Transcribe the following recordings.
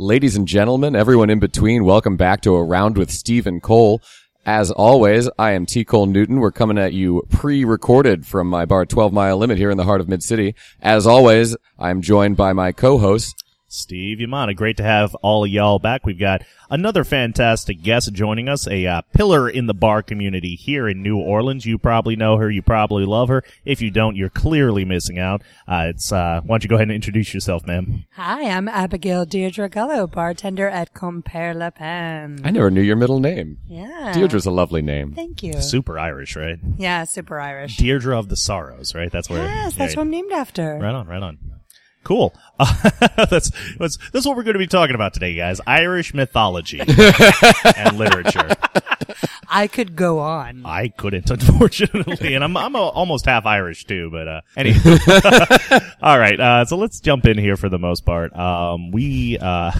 Ladies and gentlemen, everyone in between, welcome back to Around with Stephen Cole. As always, I am T. Cole Newton. We're coming at you pre-recorded from my bar 12 Mile Limit here in the heart of Mid-City. As always, I'm joined by my co-host, Steve Yamana. Great to have all of y'all back. We've got another fantastic guest joining us, a uh, pillar in the bar community here in New Orleans. You probably know her. You probably love her. If you don't, you're clearly missing out. Uh, it's, uh, why don't you go ahead and introduce yourself, ma'am? Hi, I'm Abigail Deirdre Gullo, bartender at Compère Lapin. I never knew your middle name. Yeah. Deirdre's a lovely name. Thank you. Super Irish, right? Yeah, super Irish. Deirdre of the Sorrows, right? That's where. Yes, that's yeah, what I'm named after. Right on, right on. Cool. that's, that's that's what we're going to be talking about today, guys. Irish mythology and literature. I could go on. I couldn't, unfortunately, and I'm I'm a, almost half Irish too. But uh, anyway, all right. Uh, so let's jump in here for the most part. Um, we uh,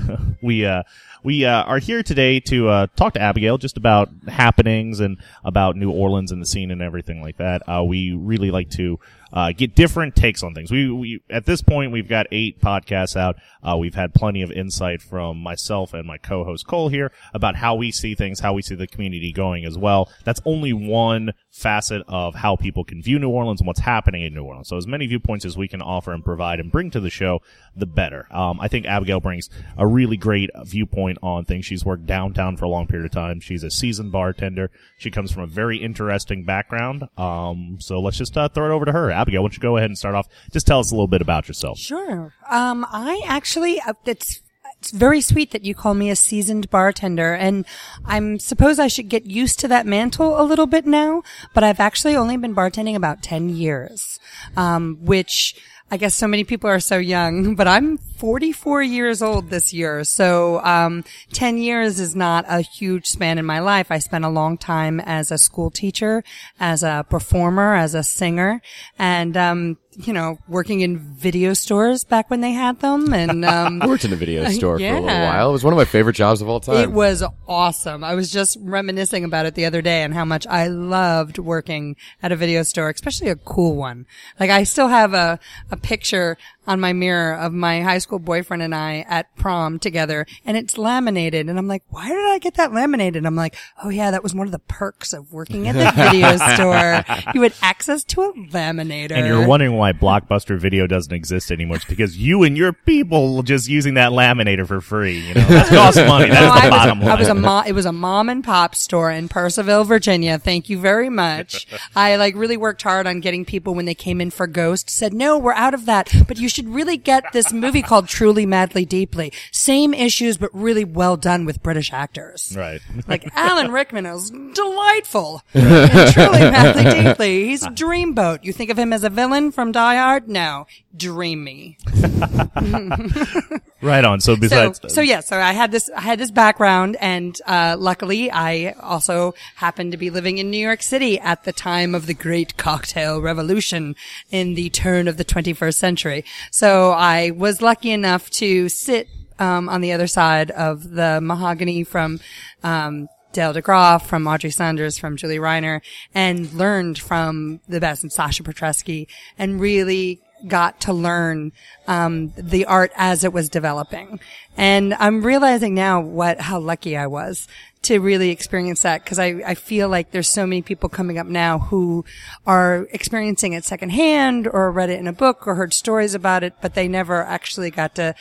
we uh, we uh, are here today to uh, talk to Abigail just about happenings and about New Orleans and the scene and everything like that. Uh, we really like to uh, get different takes on things. We, we at this point we've got eight podcasts out. Uh, we've had plenty of insight from myself and my co-host Cole here about how we see things, how we see the community going as well. That's only one facet of how people can view New Orleans and what's happening in New Orleans. So as many viewpoints as we can offer and provide and bring to the show, the better. Um, I think Abigail brings a really great viewpoint on things. She's worked downtown for a long period of time. She's a seasoned bartender. She comes from a very interesting background. Um, so let's just uh, throw it over to her. Abigail, why don't you go ahead and start off? Just tell us a little bit about yourself. Sure. Um, I actually, uh, it's, it's very sweet that you call me a seasoned bartender and I'm suppose I should get used to that mantle a little bit now, but I've actually only been bartending about 10 years. Um, which I guess so many people are so young, but I'm 44 years old this year. So, um, 10 years is not a huge span in my life. I spent a long time as a school teacher, as a performer, as a singer, and, um, you know, working in video stores back when they had them. And, um, I worked in a video store for a little while. It was one of my favorite jobs of all time. It was awesome. I was just reminiscing about it the other day and how much I loved working at a video store, especially a cool one. Like I still have a, a picture on my mirror of my high school boyfriend and I at prom together and it's laminated. And I'm like, why did I get that laminated? I'm like, oh yeah, that was one of the perks of working at the video store. You had access to a laminator. And you're wondering why Blockbuster Video doesn't exist anymore. It's because you and your people just using that laminator for free. You know, that costs money. No, That's I the was, bottom a, I was a line. mo- it was a mom and pop store in Purcellville, Virginia. Thank you very much. I like really worked hard on getting people when they came in for Ghost said, no, we're out of that, but you should really get this movie called Truly Madly Deeply. Same issues, but really well done with British actors. Right. Like Alan Rickman is delightful. and truly madly deeply. He's a dreamboat. You think of him as a villain from Die Hard? No. Dream me. Right on. So So, besides, so yeah, so I had this, I had this background and, uh, luckily I also happened to be living in New York City at the time of the great cocktail revolution in the turn of the 21st century. So I was lucky enough to sit, um, on the other side of the mahogany from, um, Dale DeGroff, from Audrey Saunders, from Julie Reiner, and learned from the best and Sasha Petraske, and really got to learn um, the art as it was developing. And I'm realizing now what how lucky I was to really experience that because I, I feel like there's so many people coming up now who are experiencing it secondhand or read it in a book or heard stories about it, but they never actually got to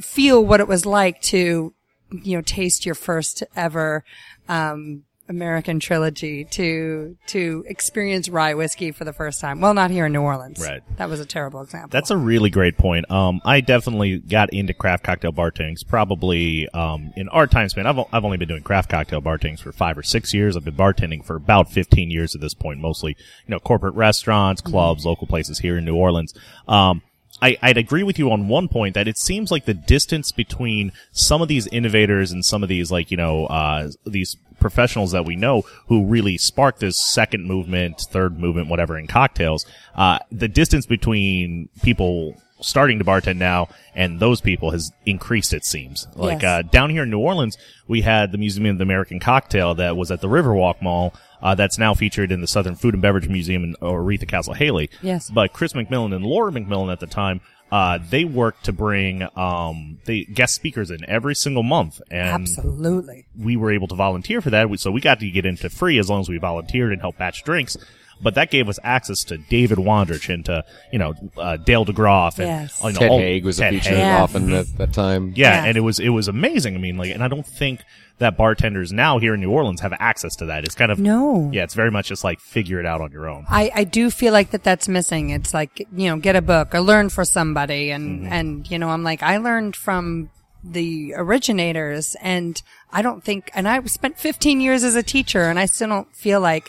feel what it was like to, you know, taste your first ever, um, American trilogy to, to experience rye whiskey for the first time. Well, not here in New Orleans. Right. That was a terrible example. That's a really great point. Um, I definitely got into craft cocktail bartending probably um, in our time span. I've, I've only been doing craft cocktail bartending for five or six years. I've been bartending for about 15 years at this point, mostly, you know, corporate restaurants, clubs, local places here in New Orleans. Um, I, I'd agree with you on one point that it seems like the distance between some of these innovators and some of these, like, you know, uh, these professionals that we know who really sparked this second movement, third movement, whatever in cocktails, uh, the distance between people starting to bartend now and those people has increased, it seems. Like, Yes. uh, down here in New Orleans, we had the Museum of the American Cocktail that was at the Riverwalk Mall. Uh, that's now featured in the Southern Food and Beverage Museum in Oretha Castle Haley. Yes. But Chris McMillian and Laura McMillian at the time uh, they work to bring um, they guest speakers in every single month, and Absolutely. we were able to volunteer for that. We- So we got to get into free as long as we volunteered and helped batch drinks. But that gave us access to David Wondrich and to you know uh, Dale DeGroff and Yes. you know, Ted all- Haigh was a Ted feature Haigh. Yeah. often at that time. Yeah, Yeah. and it was it was amazing. I mean, like, and I don't think that bartenders now here in New Orleans have access to that. It's kind of No. yeah, it's very much just like figure it out on your own. I, I do feel like that that's missing. It's like, you know, get a book or learn for somebody. And, and, you know, I'm like, I learned from the originators and I don't think, and I spent 15 years as a teacher and I still don't feel like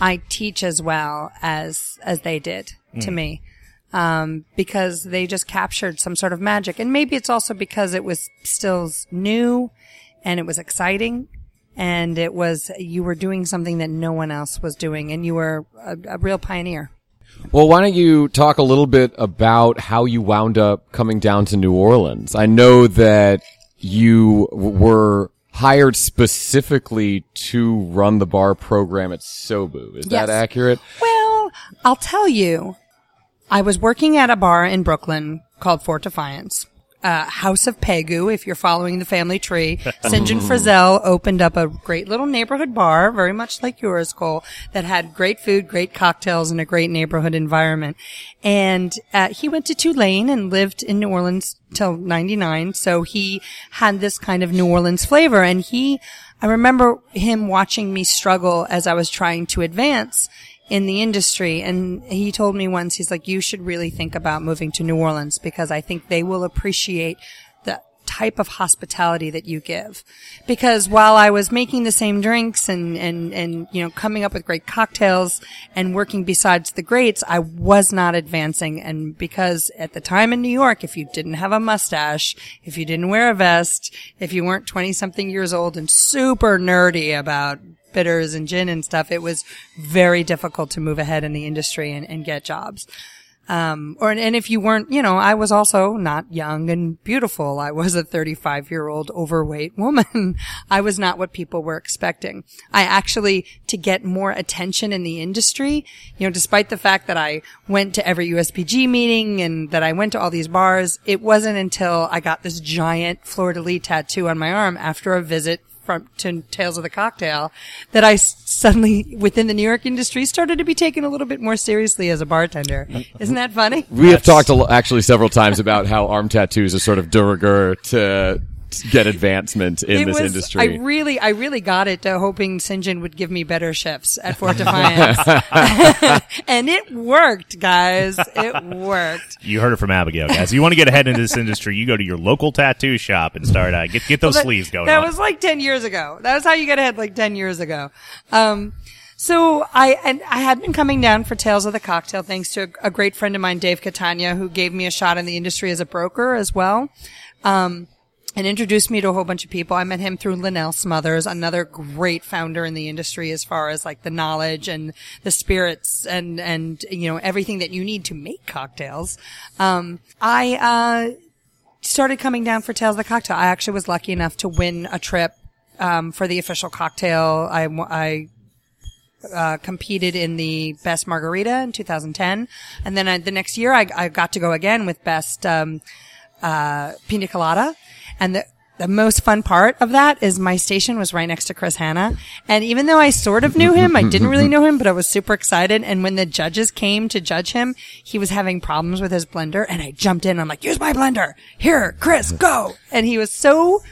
I teach as well as, as they did to me. Um, because they just captured some sort of magic. And maybe it's also because it was still new and it was exciting and it was you were doing something that no one else was doing and you were a, a real pioneer Well, why don't you talk a little bit about how you wound up coming down to New Orleans? I know that you were hired specifically to run the bar program at SoBou. Is that accurate? well i'll tell you i was working at a bar in brooklyn called fort defiance uh, House of Pegu, if you're following the family tree. St. John Frizzell opened up a great little neighborhood bar, very much like yours, Cole, that had great food, great cocktails, and a great neighborhood environment. And uh, he went to Tulane and lived in New Orleans till 99. So he had this kind of New Orleans flavor. And he, I remember him watching me struggle as I was trying to advance in the industry. And he told me once, he's like, you should really think about moving to New Orleans because I think they will appreciate the type of hospitality that you give. Because while I was making the same drinks and, and, and, you know, coming up with great cocktails and working besides the greats, I was not advancing. And because at the time in New York, if you didn't have a mustache, if you didn't wear a vest, if you weren't 20 something years old and super nerdy about bitters and gin and stuff, it was very difficult to move ahead in the industry and, and get jobs. Um, or, and if you weren't, you know, I was also not young and beautiful. I was a 35 year old overweight woman. I was not what people were expecting. I actually, to get more attention in the industry, you know, despite the fact that I went to every USBG meeting and that I went to all these bars, it wasn't until I got this giant de lis tattoo on my arm after a visit from to Tales of the Cocktail that I suddenly within the New York industry started to be taken a little bit more seriously as a bartender. Isn't that funny? We have talked a lo- actually several times about how arm tattoos are sort of de rigueur to to get advancement in it this was, industry. I really, I really got it to hoping St. John would give me better shifts at Fort Defiance. and it worked, guys. It worked. You heard it from Abigail, guys. You want to get ahead into this industry, you go to your local tattoo shop and start uh, get get those That- sleeves going. That on. was like 10 years ago. That was how you get ahead like 10 years ago. Um, so I, and I had been coming down for Tales of the Cocktail thanks to a, a great friend of mine, Dave Catania, who gave me a shot in the industry as a broker as well. Um, and introduced me to a whole bunch of people. I met him through Linnell Smothers, another great founder in the industry as far as like the knowledge and the spirits and, and, you know, everything that you need to make cocktails. Um, I, uh, started coming down for Tales of the Cocktail. I actually was lucky enough to win a trip um, for the official cocktail. I, I uh, competed in the best margarita in 2010, and then I, the next year I, I got to go again with best um, uh, pina colada. And the the most fun part of that is my station was right next to Chris Hannah. And even though I sort of knew him, I didn't really know him, but I was super excited. And when the judges came to judge him, he was having problems with his blender and I jumped in. I'm like, use my blender. Here, Chris, go. And he was so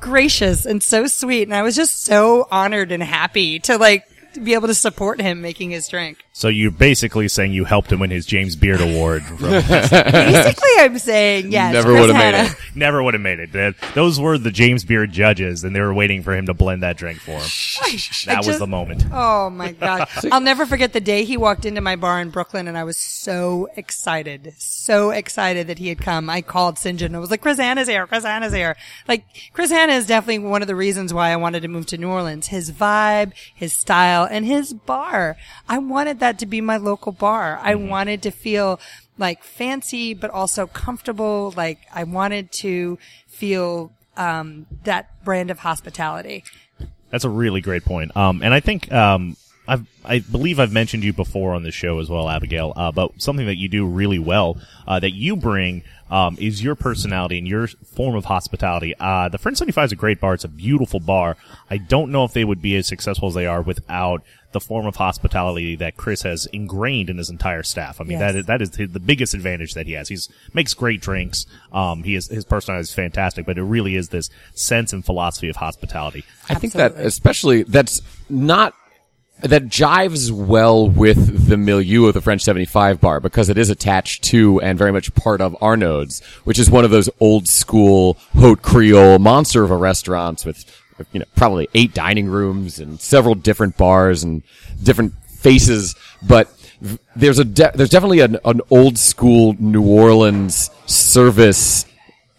gracious and so sweet. And I was just so honored and happy to like be able to support him making his drink. So you're basically saying you helped him win his James Beard Award. From, Basically, I'm saying yes. Never would've made it. never would have made it. Those were the James Beard judges, and they were waiting for him to blend that drink for him. That was the moment. Oh my god! I'll never forget the day he walked into my bar in Brooklyn, and I was so excited, so excited that he had come. I called St. John. I was like, "Chris Hannah's here! Chris Hannah's here!" Like Chris Hannah is definitely one of the reasons why I wanted to move to New Orleans. His vibe, his style, and his bar. I wanted that to be my local bar. I wanted to feel like fancy, but also comfortable. Like I wanted to feel um, that brand of hospitality. That's a really great point. Um, and I think um, I've, I believe I've mentioned you before on the show as well, Abigail. Uh, but something that you do really well, uh, that you bring, um, is your personality and your form of hospitality. Uh, the French 75 is a great bar. It's a beautiful bar. I don't know if they would be as successful as they are without the form of hospitality that Chris has ingrained in his entire staff. I mean, Yes. that is, that is the biggest advantage that he has. He's makes great drinks. Um, he is, his personality is fantastic, but it really is this sense and philosophy of hospitality. I think that especially that's not that jives well with the milieu of the French 75 bar because it is attached to and very much part of Arnaud's, which is one of those old school haute creole monster of a restaurants with you know probably eight dining rooms and several different bars and different faces, but there's a de- there's definitely an, an old school New Orleans service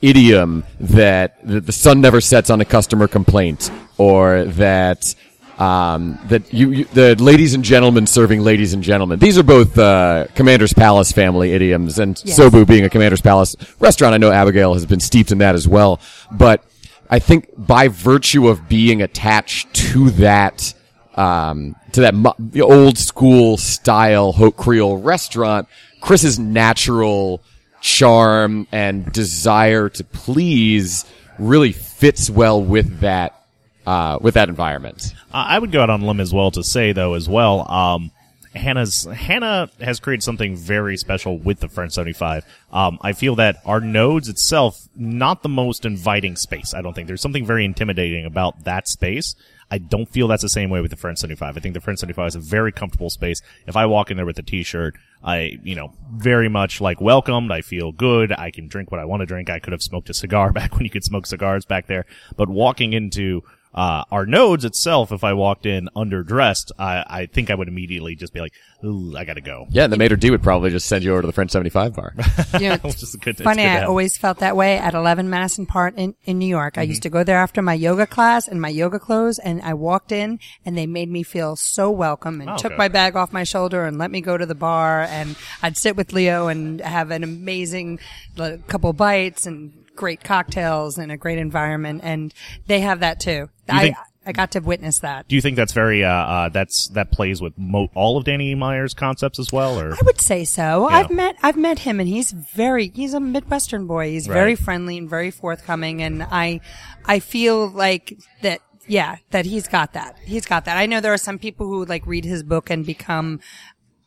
idiom that, that the sun never sets on a customer complaint or that um, that you, you the ladies and gentlemen serving ladies and gentlemen. These are both uh, Commander's Palace family idioms, and Yes. SoBou being a Commander's Palace restaurant. I know Abigail has been steeped in that as well, but I think by virtue of being attached to that um, to that the old school style haute creole restaurant, Chris's natural charm and desire to please really fits well with that uh, with that environment. I would go out on a limb as well to say though as well. Um, Hannah's Hannah has created something very special with the French 75. Um, I feel that Arnaud's itself not the most inviting space. I don't think there's something very intimidating about that space. I don't feel that's the same way with the French 75. I think the French 75 is a very comfortable space. If I walk in there with a t-shirt, I, you know, very much like welcomed. I feel good. I can drink what I want to drink. I could have smoked a cigar back when you could smoke cigars back there. But walking into uh, Arnaud's itself, if I walked in underdressed, I, I think I would immediately just be like, Ooh, I gotta go. Yeah, and the maitre d would probably just send you over to the French 75 bar. You know, Which is good- it's funny. good I always felt that way at 11 Madison Park in, in New York. I Mm-hmm. used to go there after my yoga class and my yoga clothes, and I walked in, and they made me feel so welcome and Oh, took good. my bag off my shoulder and let me go to the bar, and I'd sit with Leo and have an amazing like, couple bites and great cocktails and a great environment, and they have that too. I think- I got to witness that. Do you think that's very, uh, uh, that's, that plays with mo- all of Danny Meyer's concepts as well, or? I would say so. Yeah. I've met I've met him and he's very he's a Midwestern boy. He's very friendly and very forthcoming and I I feel like that yeah, that he's got that. He's got that. I know there are some people who like read his book and become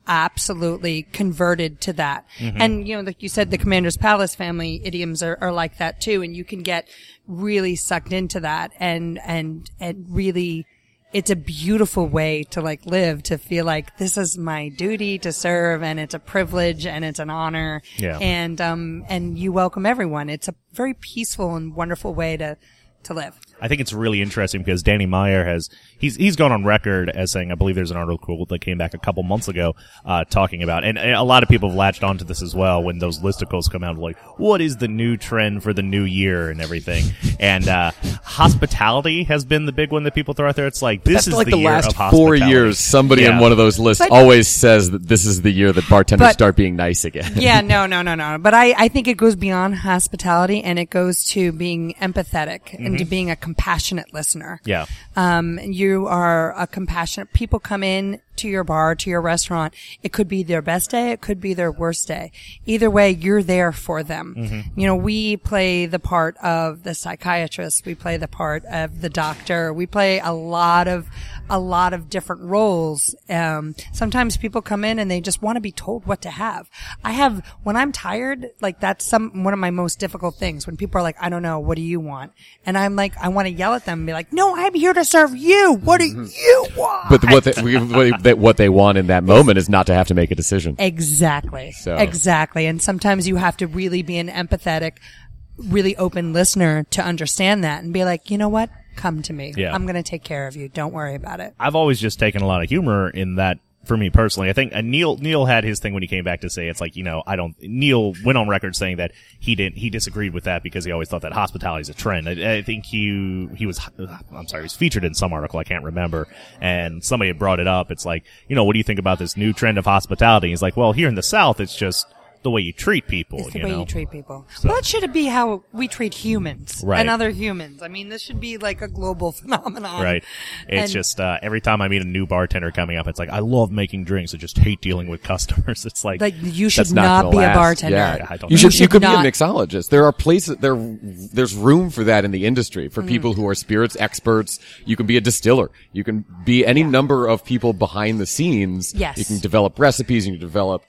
absolutely converted to that. And, you know, like you said, the Commander's Palace family idioms are, are like that too. And you can get really sucked into that and, and, and really, it's a beautiful way to like live, to feel like this is my duty to serve and it's a privilege and it's an honor. Yeah. And, um, and you welcome everyone. It's a very peaceful and wonderful way to, to live. I think it's really interesting because Danny Meyer has he's he's gone on record as saying I believe there's an article that came back a couple months ago uh, talking about and, and a lot of people have latched onto this as well when those listicles come out like what is the new trend for the new year and everything and uh, hospitality has been the big one that people throw out there. It's like this That's is like the, the, year last of four years. Somebody Yeah. in one of those lists But- always says that this is the year that bartenders But- start being nice again. yeah, no, no, no, no. But I, I think it goes beyond hospitality and it goes to being empathetic and to being a compassionate listener. Yeah. Um, you are a compassionate, people come in to your bar, to your restaurant. It could be their best day. It could be their worst day. Either way, you're there for them. You know, we play the part of the psychiatrist. We play the part of the doctor. We play a lot of, a lot of different roles. Um, sometimes people come in and they just want to be told what to have. I have, when I'm tired, like that's some, one of my most difficult things when people are like, I don't know, what do you want? And I'm like, I want to yell at them and be like, no, I'm here to serve you. What do you want? But what they, what they, what they want in that moment is not to have to make a decision. Exactly. So- Exactly. And sometimes you have to really be an empathetic, really open listener to understand that and be like, you know what? Come to me. Yeah. I'm going to take care of you. Don't worry about it. I've always just taken a lot of humor in that for me personally. I think uh, Neil Neil had his thing when he came back to say it's like you know I don't. Neil went on record saying that he didn't he disagreed with that because he always thought that hospitality is a trend. I, I think he he was I'm sorry he was featured in some article I can't remember and somebody had brought it up. It's like you know what do you think about this new trend of hospitality? He's like well here in the South it's just. The the way you treat people. It's the you way know? you treat people. Well, that should be how we treat humans Right. and other humans. I mean, this should be like a global phenomenon. Right. It's And- just uh, every time I meet a new bartender coming up, it's like I love making drinks. I just hate dealing with customers. It's like, Like you should not, not, be last. a bartender. Yeah. I don't you should. You You, could not- be a mixologist. There are places. There, there's room for that in the industry for people who are spirits experts. You can be a distiller. You can be any number of people behind the scenes. Yes. You can develop recipes. And you can develop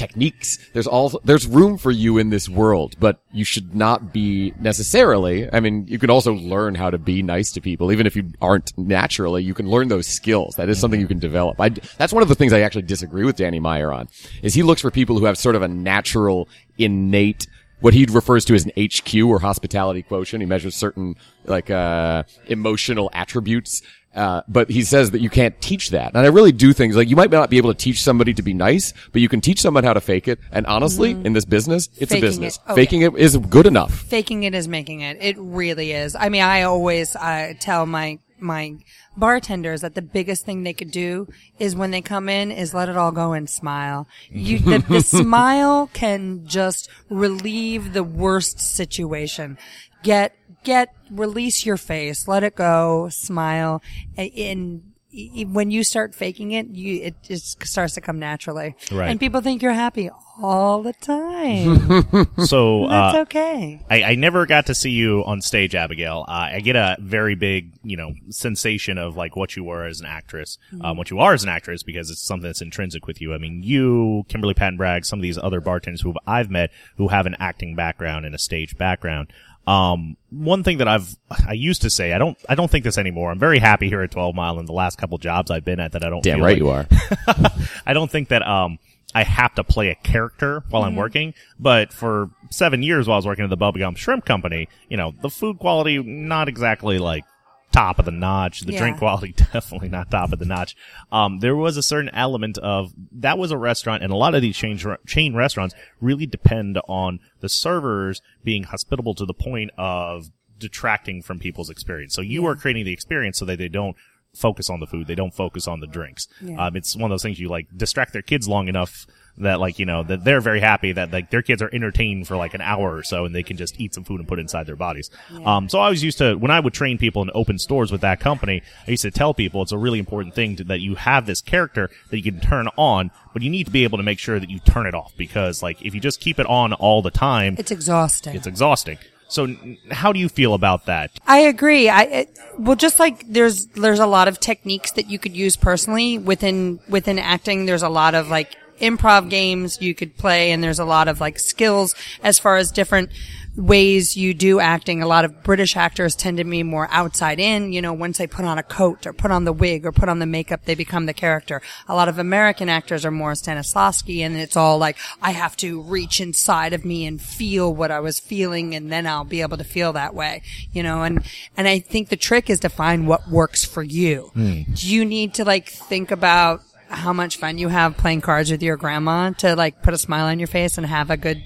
techniques. There's all. There's room for you in this world, but you should not be necessarily. I mean, you can also learn how to be nice to people, even if you aren't naturally. You can learn those skills. That is something you can develop. I, that's one of the things I actually disagree with Danny Meyer on. Is he looks for people who have sort of a natural, innate what he refers to as an HQ or hospitality quotient. He measures certain like uh emotional attributes. Uh, but he says that you can't teach that. And I really do things like you might not be able to teach somebody to be nice, but you can teach someone how to fake it. And honestly, in this business, it's Mm-hmm. Faking a business. it. Oh, Faking it is good enough. faking it is making it. It really is. I mean, I always uh, tell my my bartenders that the biggest thing they could do is when they come in is let it all go and smile. You, the, the smile can just relieve the worst situation. Get get release your face, let it go, smile, and. When you start faking it, you it just starts to come naturally, Right. and people think you're happy all the time. so That's uh, okay. I, I never got to see you on stage, Abigail. Uh, I get a very big, you know, sensation of like what you were as an actress, um, what you are as an actress, because it's something that's intrinsic with you. I mean, you, Kimberly Patton Bragg, some of these other bartenders who I've met who have an acting background and a stage background. Um, one thing that I've, I used to say, I don't, I don't think this anymore. I'm very happy here at 12 Mile and the last couple jobs I've been at that I don't Damn feel right like- you are. I don't think that um I have to play a character while I'm working, but for seven years while I was working at the Bubba Gump Shrimp Company, you know, the food quality not exactly like top of the notch. The Yeah. drink quality definitely not top of the notch. Um, there was a certain element of that was a restaurant, and a lot of these chain chain restaurants really depend on the servers being hospitable to the point of detracting from people's experience. So you are creating the experience so that they don't focus on the food. They don't focus on the drinks. Um, it's one of those things you like distract their kids long enough that like, you know, that they're very happy that like their kids are entertained for like an hour or so and they can just eat some food and put it inside their bodies. Um, so I was used to, when I would train people in open stores with that company, I used to tell people it's a really important thing to, that you have this character that you can turn on, but you need to be able to make sure that you turn it off because like if you just keep it on all the time, It's exhausting. it's exhausting. So how do you feel about that? I agree. I it, well, just like there's there's a lot of techniques that you could use personally within within acting. There's a lot of like improv games you could play, and there's a lot of like skills as far as different ways you do acting. A lot of British actors tend to be more outside in. You know, once they put on a coat or put on the wig or put on the makeup, they become the character. A lot of American actors are more Stanislavski, and it's all like I have to reach inside of me and feel what I was feeling, and then I'll be able to feel that way. You know, and and I think the trick is to find what works for you. Hmm. Do you need to like think about how much fun you have playing cards with your grandma to like put a smile on your face and have a good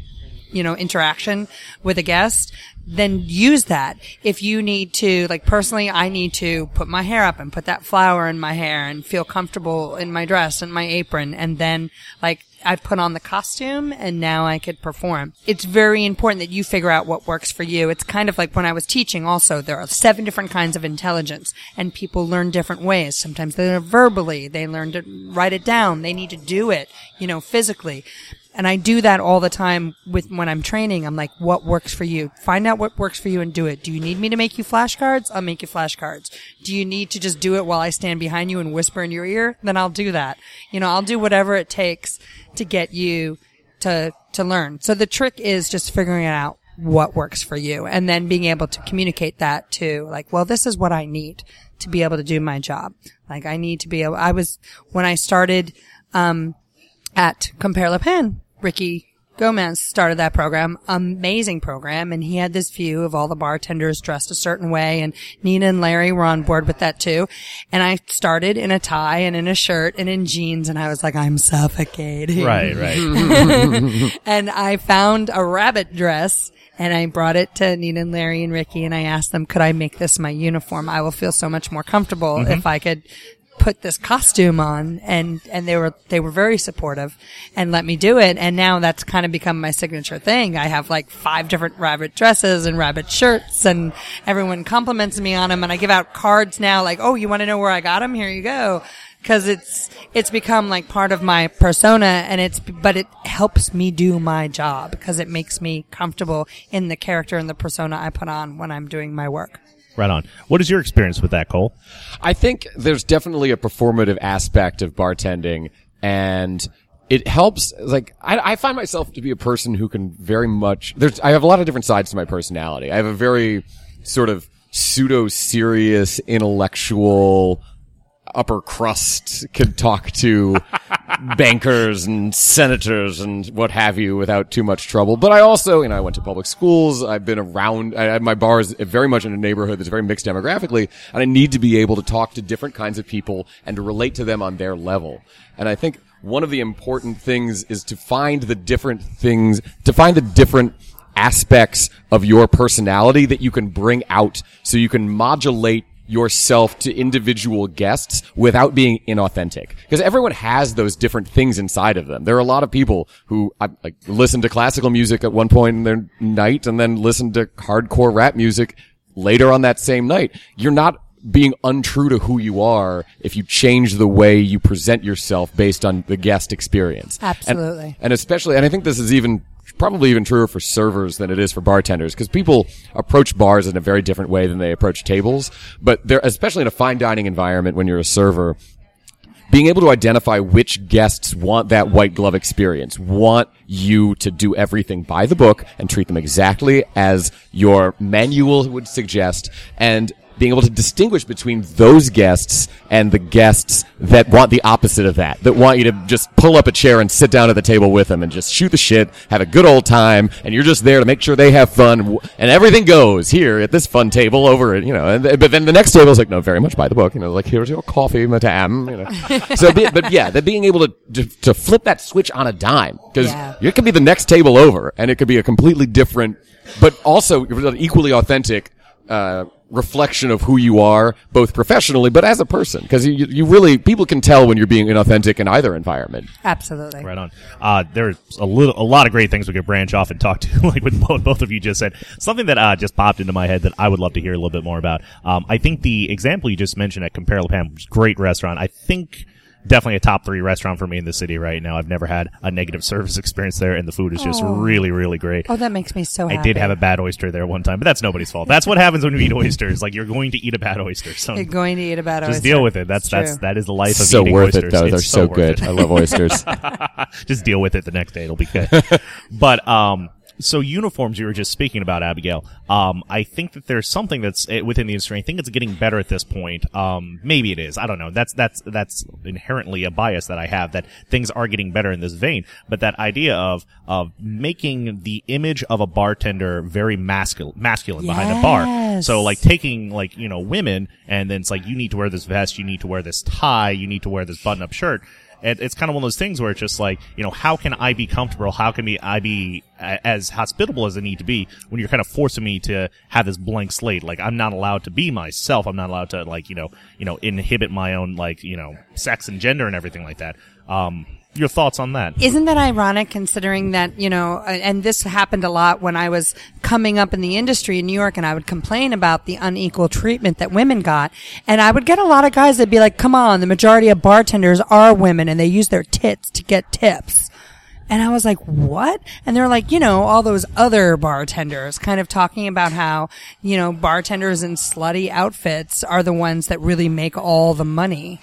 you know, interaction with a guest, then use that. If you need to, like personally, I need to put my hair up and put that flower in my hair and feel comfortable in my dress and my apron. And then like I've put on the costume and now I could perform. It's very important that you figure out what works for you. It's kind of like when I was teaching also, there are seven different kinds of intelligence and people learn different ways. Sometimes they learn verbally. They learn to write it down. They need to do it, you know, physically. And I do that all the time with when I'm training. I'm like, what works for you? Find out what works for you and do it. Do you need me to make you flashcards? I'll make you flashcards. Do you need to just do it while I stand behind you and whisper in your ear? Then I'll do that. You know, I'll do whatever it takes to get you to, to learn. So the trick is just figuring out what works for you and then being able to communicate that to like, well, this is what I need to be able to do my job. Like I need to be able, I was, when I started, um, at Compère Lapin. Ricky Gomez started that program, amazing program, and he had this view of all the bartenders dressed a certain way, and Nina and Larry were on board with that too. And I started in a tie and in a shirt and in jeans, and I was like, I'm suffocating. Right, right. And I found a rabbit dress and I brought it to Nina and Larry and Ricky and I asked them, could I make this my uniform? I will feel so much more comfortable mm-hmm. if I could put this costume on and, and they were, they were very supportive and let me do it. And now that's kind of become my signature thing. I have like five different rabbit dresses and rabbit shirts and everyone compliments me on them. And I give out cards now like, Oh, you want to know where I got them? Here you go. Cause it's, it's become like part of my persona and it's, but it helps me do my job because it makes me comfortable in the character and the persona I put on when I'm doing my work. Right on. What is your experience with that, Cole? I think there's definitely a performative aspect of bartending and it helps like I, I find myself to be a person who can very much there's I have a lot of different sides to my personality. I have a very sort of pseudo serious intellectual upper crust could talk to bankers and senators and what have you without too much trouble. But I also, you know, I went to public schools. I've been around, I, my bar is very much in a neighborhood that's very mixed demographically, and I need to be able to talk to different kinds of people and to relate to them on their level. And I think one of the important things is to find the different things, to find the different aspects of your personality that you can bring out so you can modulate yourself to individual guests without being inauthentic. Because everyone has those different things inside of them. There are a lot of people who I, like listen to classical music at one point in their night and then listen to hardcore rap music later on that same night. You're not being untrue to who you are if you change the way you present yourself based on the guest experience. Absolutely. And, and especially, and I think this is even probably even truer for servers than it is for bartenders because people approach bars in a very different way than they approach tables. But they're, especially in a fine dining environment when you're a server, being able to identify which guests want that white glove experience, want you to do everything by the book and treat them exactly as your manual would suggest and being able to distinguish between those guests and the guests that want the opposite of that, that want you to just pull up a chair and sit down at the table with them and just shoot the shit, have a good old time, and you're just there to make sure they have fun, and everything goes here at this fun table over it, you know. And, but then the next table is like, no, very much by the book, you know, like here's your coffee, madame, you know. so, be, but yeah, that being able to, to, to flip that switch on a dime because Yeah. it could be the next table over, and it could be a completely different, but also equally authentic. Uh, reflection of who you are, both professionally, but as a person. Because you, you really, people can tell when you're being inauthentic in either environment. Absolutely. Right on. Uh, there's a little, a lot of great things we could branch off and talk to, like with what both of you just said. Something that uh, just popped into my head that I would love to hear a little bit more about. Um, I think the example you just mentioned at Compère Lapin was a great restaurant. I think definitely a top three restaurant for me in the city right now. I've never had a negative service experience there, and the food is just Oh. really, really great. Oh, that makes me so Happy. I did have a bad oyster there one time, but that's nobody's fault. That's what happens when you eat oysters. Like you're going to eat a bad oyster. So You're going to eat a bad just oyster. Just deal with it. That's It's that's true. that is the life of So eating worth oysters. it though. It's They're so, worth good. it. I love oysters. just deal with it the next day. It'll be good. but um, so uniforms you were just speaking about, Abigail. Um, I think that there's something that's eh, within the industry. I think it's getting better at this point. Um, maybe it is. I don't know. That's that's that's inherently a bias that I have that things are getting better in this vein. But that idea of of making the image of a bartender very masculine, masculine behind the bar. So like taking like you know women, and then it's like you need to wear this vest, you need to wear this tie, you need to wear this button-up shirt. And it's kind of one of those things where it's just like, you know, how can I be comfortable? How can be I be as hospitable as I need to be when you're kind of forcing me to have this blank slate? Like I'm not allowed to be myself. I'm not allowed to like, you know, you know, inhibit my own like, you know, sex and gender and everything like that. Um, your thoughts on that? Isn't that ironic considering that, you know, uh, and this happened a lot when I was coming up in the industry in New York and I would complain about the unequal treatment that women got. And I would get a lot of guys that'd be like, come on, the majority of bartenders are women and they use their tits to get tips. And I was like, what? And they're like, you know, all those other bartenders kind of talking about how, you know, bartenders in slutty outfits are the ones that really make all the money.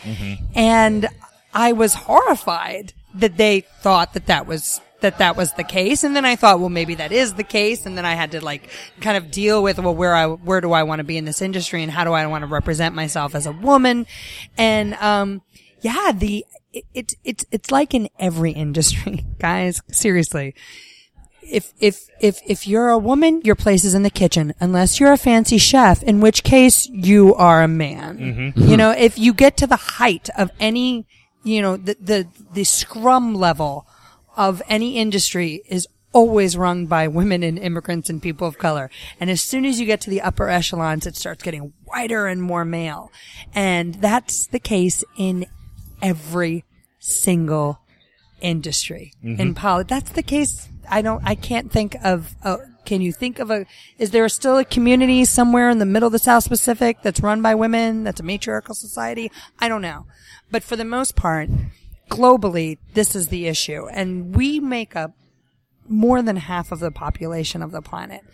And I was horrified that they thought that that was that that was the case. And then I thought well maybe that is the case. And then I had to like kind of deal with well where I where do I want to be in this industry and how do I want to represent myself as a woman? And um yeah the it, it it's it's like in every industry guys. Seriously. If if if if you're a woman, your place is in the kitchen, unless you're a fancy chef, in which case you are a man. You know, if you get to the height of any, you know, the the the scrum level of any industry is always run by women and immigrants and people of color. And as soon as you get to the upper echelons, it starts getting whiter and more male. And that's the case in every single industry in poli. That's the case. I don't, I can't think of, uh, can you think of a, is there still a community somewhere in the middle of the South Pacific that's run by women? That's a matriarchal society? I don't know. But for the most part, globally, this is the issue. And we make up more than half of the population of the planet.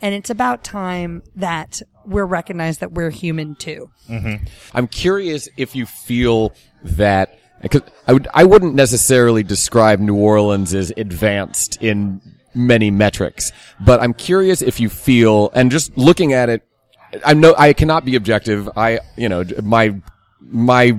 And it's about time that we're recognized that we're human too. Mm-hmm. I'm curious if you feel that because I would I wouldn't necessarily describe New Orleans as advanced in many metrics, but I'm curious if you feel and just looking at it, I know I cannot be objective. I you know my my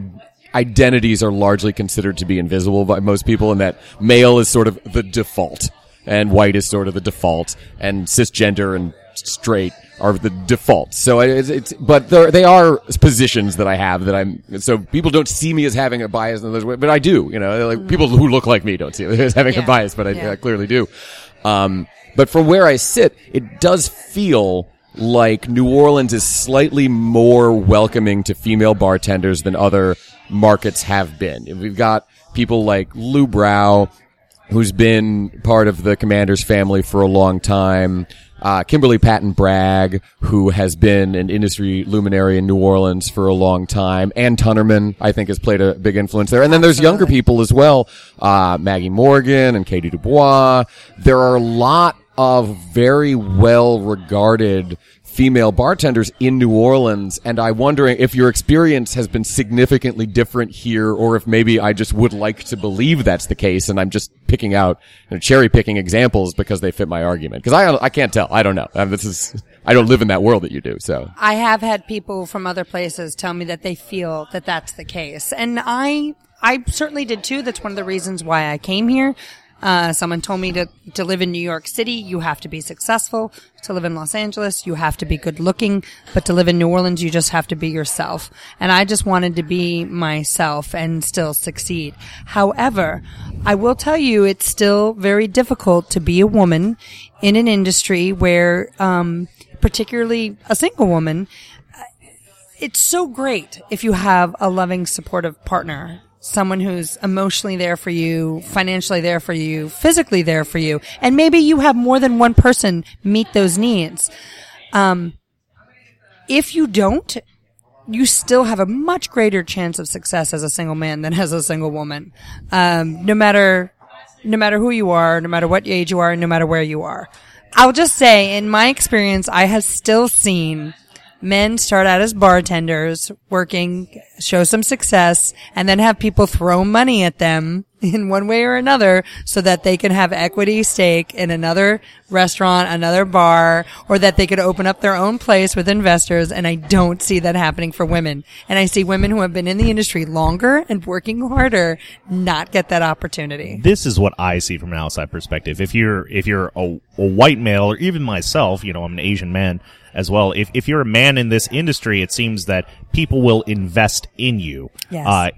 identities are largely considered to be invisible by most people, and that male is sort of the default, and white is sort of the default, and cisgender and straight are the default. So it's, it's but there, they are positions that I have that I'm, so people don't see me as having a bias in those ways, but I do, you know, like mm-hmm. people who look like me don't see me as having a bias, but I, Yeah. I clearly do. Um, but from where I sit, it does feel like New Orleans is slightly more welcoming to female bartenders than other markets have been. We've got people like Lu Brow, who's been part of the Commanders family for a long time. Uh, Kimberly Patton Bragg, who has been an industry luminary in New Orleans for a long time. Ann Tuennerman, I think, has played a big influence there. And then there's younger people as well. Uh, Maggie Morgan and Katie Dubois. There are a lot of very well regarded female bartenders in New Orleans, and I'm wondering if your experience has been significantly different here, or if maybe I just would like to believe that's the case, and I'm just picking out, you know, cherry picking examples because they fit my argument. Because I, I can't tell. I don't know. Um, this is, I don't live in that world that you do. So I have had people from other places tell me that they feel that that's the case. And I, I certainly did too. That's one of the reasons why I came here. Uh, someone told me to, to live in New York City, you have to be successful. To live in Los Angeles, you have to be good looking. But to live in New Orleans, you just have to be yourself. And I just wanted to be myself and still succeed. However, I will tell you, it's still very difficult to be a woman in an industry where, um, particularly a single woman, it's so great if you have a loving, supportive partner. Someone who's emotionally there for you, financially there for you, physically there for you. And maybe you have more than one person meet those needs. Um, if you don't, you still have a much greater chance of success as a single man than as a single woman. Um, no matter, no matter who you are, no matter what age you are, no matter where you are. I'll just say, in my experience, I have still seen men start out as bartenders, working, show some success, and then have people throw money at them in one way or another so that they can have equity stake in another restaurant, another bar, or that they could open up their own place with investors. And I don't see that happening for women. And I see women who have been in the industry longer and working harder not get that opportunity. this is what I see from an outside perspective. If you're if you're a, a white male or even myself, you know, I'm an Asian man as well. If if you're a man in this industry, it seems that people will invest in you. Yes. Uh,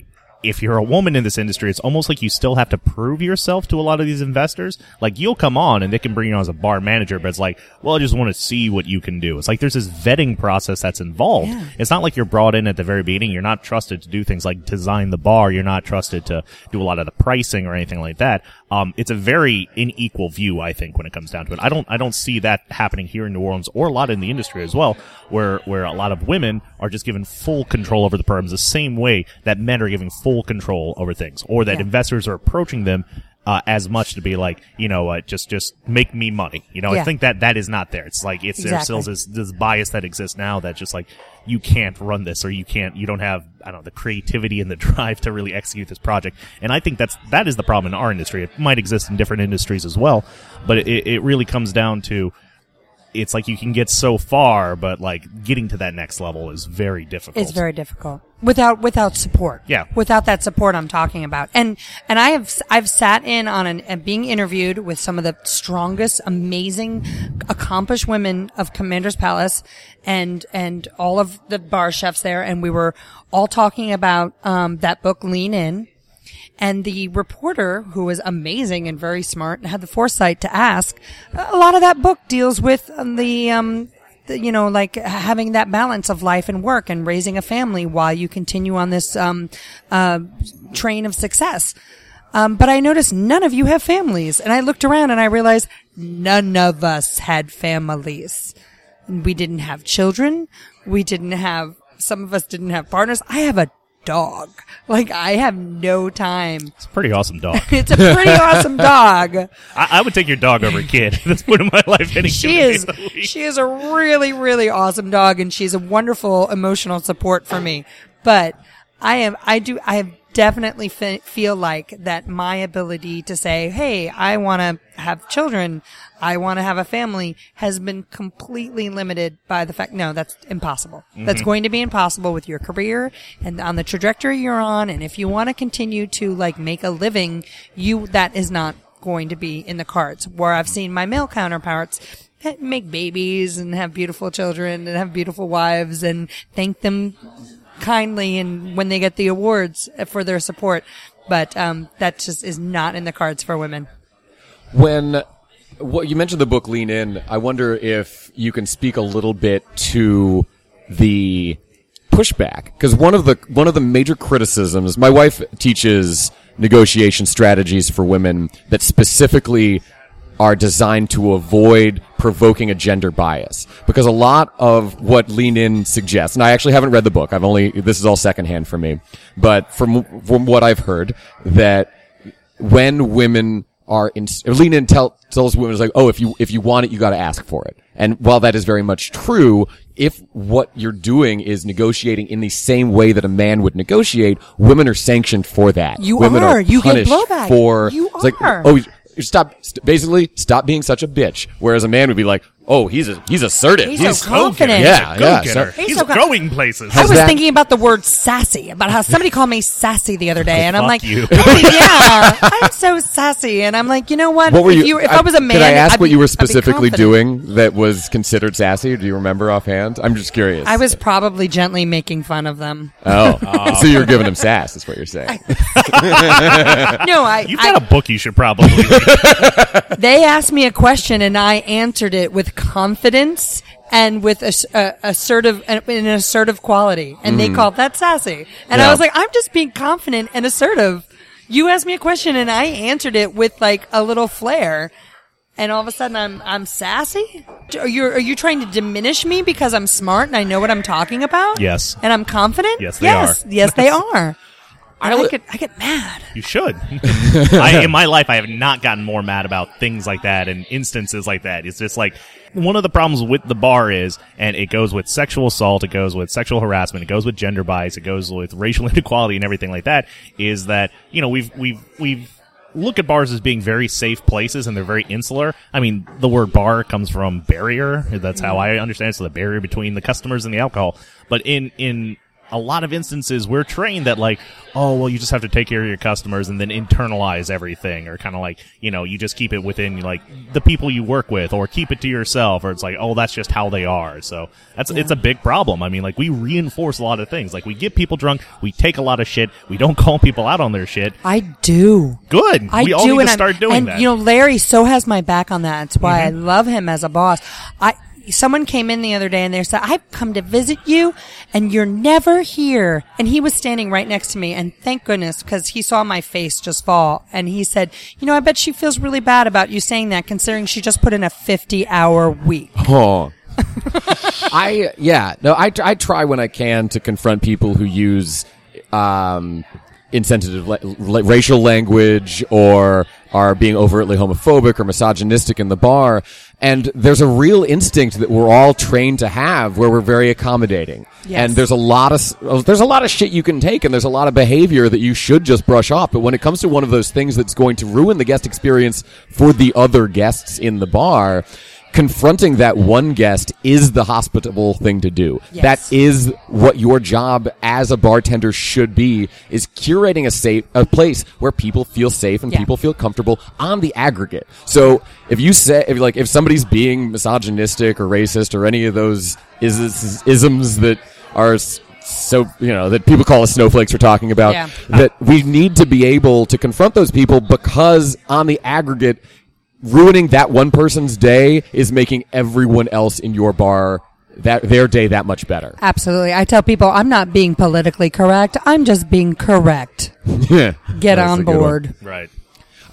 if you're a woman in this industry, it's almost like you still have to prove yourself to a lot of these investors. Like you'll come on and they can bring you on as a bar manager, but it's like, well, I just want to see what you can do. It's like there's this vetting process that's involved. Yeah. It's not like you're brought in at the very beginning. You're not trusted to do things like design the bar. You're not trusted to do a lot of the pricing or anything like that. Um, it's a very unequal view, I think, when it comes down to it. I don't, I don't see that happening here in New Orleans or a lot in the industry as well, where, where a lot of women are just given full control over the firms the same way that men are giving full control over things or that Yeah. investors are approaching them uh, as much to be like, you know, uh, just just make me money. You know, I think that that is not there. It's like it's there's Exactly. still this this bias that exists now that just like you can't run this or you can't you don't have I don't know the creativity and the drive to really execute this project. And I think that's that is the problem in our industry. It might exist in different industries as well, but it, it really comes down to it's like you can get so far, but like getting to that next level is very difficult. It's very difficult without without support. Yeah. without that support I'm talking about. And and I have I've sat in on an and being interviewed with some of the strongest, amazing, accomplished women of Commander's Palace, and and all of the bar chefs there, and we were all talking about um, that book, Lean In. And the reporter, who was amazing and very smart and had the foresight to ask, a lot of that book deals with the, um, the, you know, like having that balance of life and work and raising a family while you continue on this, um, uh, train of success. Um, but I noticed none of you have families. And I looked around and I realized none of us had families. We didn't have children. We didn't have, some of us didn't have partners. I have a dog. Like I have no time. It's a pretty awesome dog. It's a pretty awesome dog. I, I would take your dog over a kid. That's put in my life any She is, day of the week. she is a really, really awesome dog and she's a wonderful emotional support for me. But I am, I do, I have definitely fe- feel like that my ability to say, Hey, I want to have children. I want to have a family has been completely limited by the fact, no, that's impossible. Mm-hmm. That's going to be impossible with your career and on the trajectory you're on. And if you want to continue to like make a living, you, that is not going to be in the cards. Where I've seen my male counterparts make babies and have beautiful children and have beautiful wives and thank them kindly and when they get the awards for their support. But um, that just is not in the cards for women. When what you mentioned the book Lean In, I wonder if you can speak a little bit to the pushback because one of the one of the major criticisms my wife teaches negotiation strategies for women that specifically are designed to avoid provoking a gender bias because a lot of what lean in suggests and i actually haven't read the book i've only this is all secondhand for me but from from what i've heard that when women are in lean in tell, tells women is like oh if you if you want it you got to ask for it and while that is very much true if what you're doing is negotiating in the same way that a man would negotiate women are sanctioned for that You women are. You get blowback. for You it's like are. oh stop st- basically stop being such a bitch. Whereas a man would be like oh he's a he's assertive He's so confident. yeah yeah Go-getter. so- He's He's, so co- going places. I was that- thinking about the word sassy, about how somebody called me sassy the other day, and I'm like, you. yeah, I'm so sassy, and I'm like, you know what? what were if you, If I, was a man, could i ask I'd what be- you were specifically doing that was considered sassy do you remember offhand i'm just curious I was probably gently making fun of them. oh, oh. so you're giving him sass is what you're saying No, I, You've got a book you should probably read. they asked me a question and I answered it with confidence and with a, a assertive an an assertive quality, and they mm. called that sassy. And Yeah. I was like, I'm just being confident and assertive. You asked me a question and I answered it with like a little flair. And all of a sudden, I'm I'm sassy. Are you are you trying to diminish me because I'm smart and I know what I'm talking about? Yes. And I'm confident. Yes, they yes, are. Yes, they are. I, li- get I get mad. You should. I, in my life, I have not gotten more mad about things like that and instances like that. It's just like one of the problems with the bar is, and it goes with sexual assault, it goes with sexual harassment, it goes with gender bias, it goes with racial inequality and everything like that. Is that you know we've we've we've look at bars as being very safe places and they're very insular. I mean, the word bar comes from barrier. That's how mm-hmm. I understand it. So the barrier between the customers and the alcohol. But in, in a lot of instances, we're trained that like, oh, well, you just have to take care of your customers and then internalize everything or kind of like, you know, you just keep it within like the people you work with or keep it to yourself or it's like, oh, that's just how they are. So that's, it's a big problem. I mean, like we reinforce a lot of things. Like we get people drunk. We take a lot of shit. We don't call people out on their shit. I do. Good. I we all do, need and to start doing and, that. Mm-hmm. You know, Larry so has my back on that. That's why I love him as a boss. I someone came in the other day and they said, "I've come to visit you, and you're never here." And he was standing right next to me, and thank goodness because he saw my face just fall, and he said, "You know, I bet she feels really bad about you saying that, considering she just put in a 50-hour week." Oh. I yeah no I I try when I can to confront people who use um insensitive la- la- racial language or are being overtly homophobic or misogynistic in the bar. And there's a real instinct that we're all trained to have where we're very accommodating. Yes. and there's a lot of oh, there's a lot of shit you can take and there's a lot of behavior that you should just brush off. But when it comes to one of those things that's going to ruin the guest experience for the other guests in the bar confronting that one guest is the hospitable thing to do. Yes. That is what your job as a bartender should be is curating a safe a place where people feel safe and Yeah. people feel comfortable on the aggregate. So if you say if like if somebody's being misogynistic or racist or any of those is, is isms that are so you know that people call us snowflakes we're talking about Yeah. that we need to be able to confront those people because on the aggregate ruining that one person's day is making everyone else in your bar that their day that much better Absolutely. I tell people I'm not being politically correct. I'm just being correct. yeah Get on board. Right.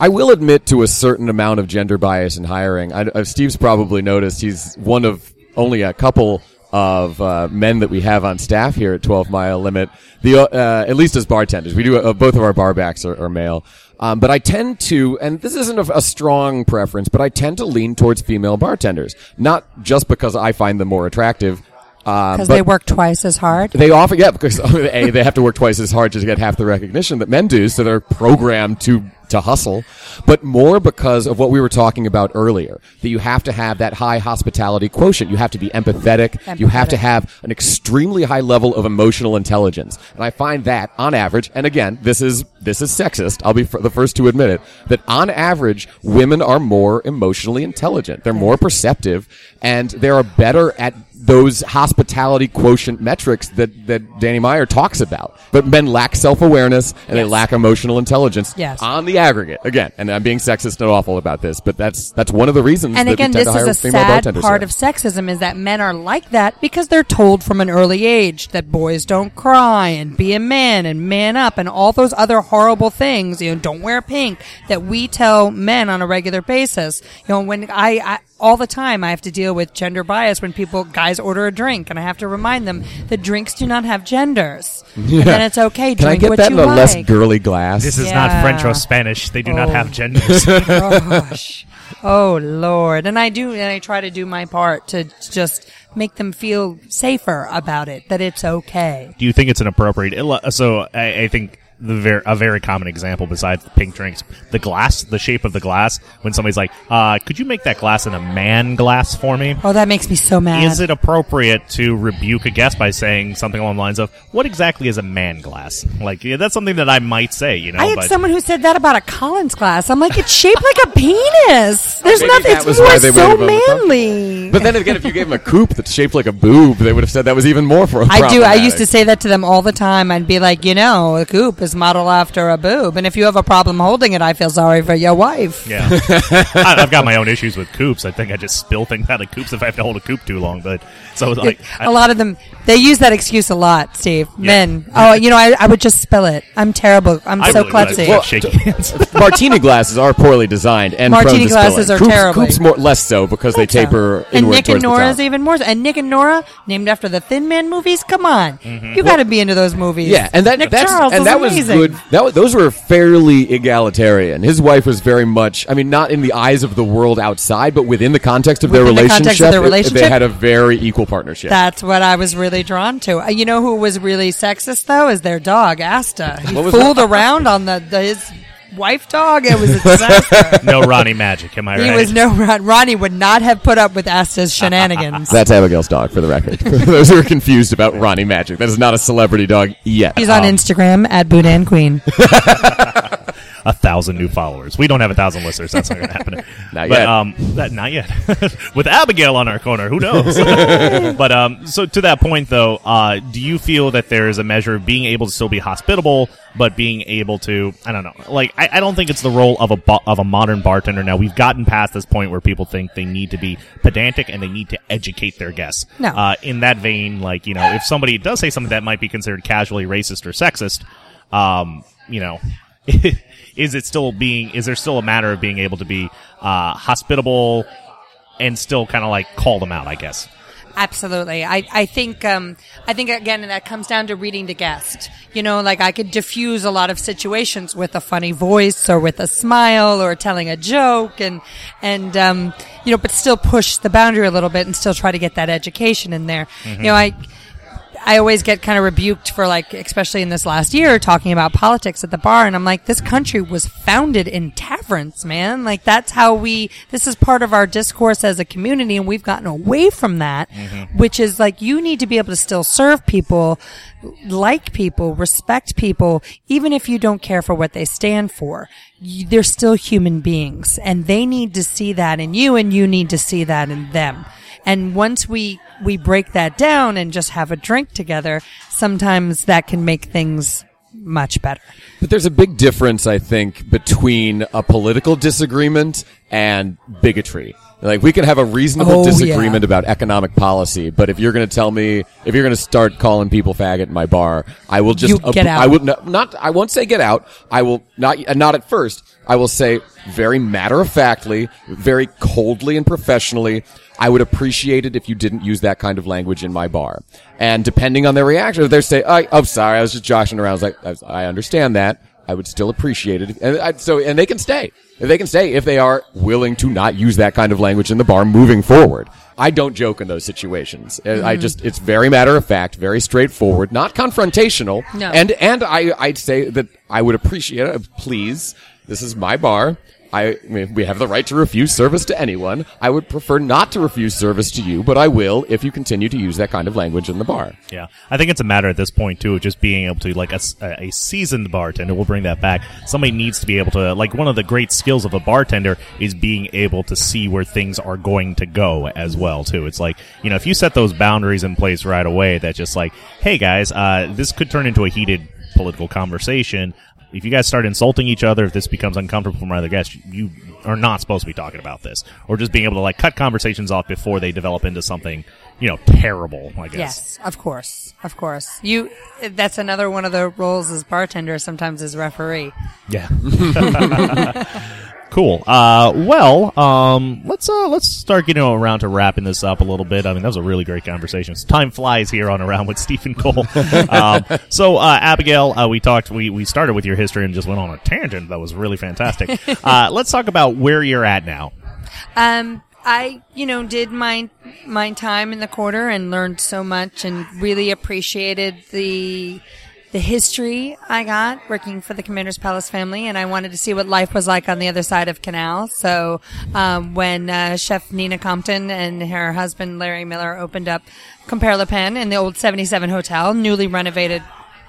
I will admit to a certain amount of gender bias in hiring. I, uh, Steve's probably noticed he's one of only a couple of uh, men that we have on staff here at 12 Mile Limit. The uh, at least as bartenders, we do uh, both of our barbacks are, are male. Um, but I tend to, and this isn't a, a strong preference, but I tend to lean towards female bartenders, not just because I find them more attractive. Uh, Because but- they work twice as hard. they often, yeah, because a they have to work twice as hard to get half the recognition that men do, so they're programmed to to hustle. But more because of what we were talking about earlier, that you have to have that high hospitality quotient. You have to be empathetic. You have to have an extremely high level of emotional intelligence. And I find that on average, and again, this is this is sexist. I'll be f- the first to admit it. That on average, women are more emotionally intelligent. They're more perceptive, and they are better at those hospitality quotient metrics that, that Danny Meyer talks about. But men lack self awareness and they lack emotional intelligence Yes. on the aggregate. Again, and I'm being sexist and awful about this, but that's that's one of the reasons And that again, this is a sad part here. of sexism is that men are like that because they're told from an early age that boys don't cry and be a man and man up and all those other horrible things. You know, don't wear pink that we tell men on a regular basis. You know, when I, I all the time I have to deal with gender bias when people guys order a drink and I have to remind them that drinks do not have genders and then it's okay. Can I Drink get what that you in a like. less girly glass? This is Yeah. not French or Spanish. They do not Oh. have genders. gosh. Oh Lord. And I do and I try to do my part to just make them feel safer about it, that it's okay. do you think it's an appropriate? So I, I think the ver- a very common example besides the pink drinks, the glass, the shape of the glass. When somebody's like, uh, "Could you make that glass in a man glass for me?" Oh, that makes me so mad. Is it appropriate to rebuke a guest by saying something along the lines of, "What exactly is a man glass?" Like yeah, that's something that I might say, you know. I had but someone who said that about a Collins glass. I'm like, it's shaped like a penis. There's Maybe nothing. It's more so manly. But then again, if you gave them a coupe that's shaped like a boob, they would have said that was even more for. I do. I used to say that to them all the time. I'd be like, you know, a coupe is modeled after a boob, and if you have a problem holding it, I feel sorry for your wife. Yeah, I, I've got my own issues with coupes. I think I just spill things out of coupes if I have to hold a coupe too long. But so like, I- a lot of them they use that excuse a lot, Steve. Men, oh, you know, I, I would just spill it. I'm terrible. I'm I so really klutzy. Well, shaking hands. Martini glasses are poorly designed and Martini prone to glasses spilling. are Coupes, terribly. Coupes more less so because they taper and inward Nick and towards the Nora's even more. so. And Nick and Nora, named after the Thin Man movies. Come on, you got to be into those movies. Mm-hmm. Yeah, and that Nick that's Charles and is that was amazing. good. That was, those were fairly egalitarian. His wife was very much. I mean, not in the eyes of the world outside, but within the context of their the relationship. context of their relationship? they had a very equal partnership. That's what I was really drawn to. Uh, You know who was really sexist though? Is their dog Asta. He fooled around on the, the his wife dog. It was a disaster. no Ronnie Magic, am I right? he right? was no Ron. Ronnie would not have put up with Asta's shenanigans. That's Abigail's dog, for the record. For those who are confused about Ronnie Magic, that is not a celebrity dog yet. He's on Um, Instagram at Boudin Queen. A thousand new followers. We don't have a thousand listeners. That's not going to happen. Not but, yet. Um, that, not yet. With Abigail on our corner, who knows? but um, so to that point, though, uh, do you feel that there is a measure of being able to still be hospitable, but being able to, I don't know, like I, I don't think it's the role of a bo- of a modern bartender. Now we've gotten past this point where people think they need to be pedantic and they need to educate their guests. No. Uh, in that vein, like you know, if somebody does say something that might be considered casually racist or sexist, um, you know, is it still being? Is there still a matter of being able to be uh, hospitable and still kind of like call them out? I guess. Absolutely. I, I think, um, I think again, that comes down to reading the guest. You know, like I could diffuse a lot of situations with a funny voice or with a smile or telling a joke and, and, um, you know, but still push the boundary a little bit and still try to get that education in there. You know, I, I always get kind of rebuked for like, especially in this last year, talking about politics at the bar. And I'm like, this country was founded in taverns, man. Like that's how we, this is part of our discourse as a community. And we've gotten away from that, mm-hmm. which is like, you need to be able to still serve people, like people, respect people, even if you don't care for what they stand for. You, they're still human beings and they need to see that in you and you need to see that in them. And once we, we break that down and just have a drink together, sometimes that can make things much better. But there's a big difference, I think, between a political disagreement and bigotry. Like we can have a reasonable Oh, disagreement yeah. about economic policy, but if you're going to tell me, if you're going to start calling people faggot in my bar, I will just You get out. I will not, not. I won't say get out. I will not. Not at first. I will say very matter of factly, very coldly and professionally. I would appreciate it if you didn't use that kind of language in my bar. And depending on their reaction, if they say, I, "I'm sorry, I was just joshing around," I was like, I, I understand that. I would still appreciate it. And I, so, and they can stay. They can stay, if they are willing to not use that kind of language in the bar moving forward. I don't joke in those situations. Uh, I just, it's very matter of fact, very straightforward, not confrontational. No. And, and I, I'd say that I would appreciate it. Please, this is my bar. I, mean, we have the right to refuse service to anyone. I would prefer not to refuse service to you, but I will if you continue to use that kind of language in the bar. Yeah, I think it's a matter at this point too of just being able to like a seasoned bartender. We'll bring that back. Somebody needs to be able to like one of the great skills of a bartender is being able to see where things are going to go as well too. It's like you know if you set those boundaries in place right away, that just like hey guys, uh, this could turn into a heated political conversation. If you guys start insulting each other, if this becomes uncomfortable for my other guests, you are not supposed to be talking about this, or just being able to like cut conversations off before they develop into something you know terrible. I guess. Yes, of course, of course. You, that's another one of the roles as bartender, sometimes as referee. Yeah. cool. Uh, well, um, let's uh, let's start getting around to wrapping this up a little bit. I mean, that was a really great conversation. Time flies here on around with Stephen Cole. um, so, uh, Abigail, uh, we talked. We we started with your history and just went on a tangent that was really fantastic. uh, let's talk about where you're at now. Um, I, you know, did my my time in the quarter and learned so much and really appreciated the the history I got working for the Commander's Palace family, and I wanted to see what life was like on the other side of Canal. So, um, when uh, Chef Nina Compton and her husband Larry Miller opened up Compère Lapin in the old 77 Hotel, newly renovated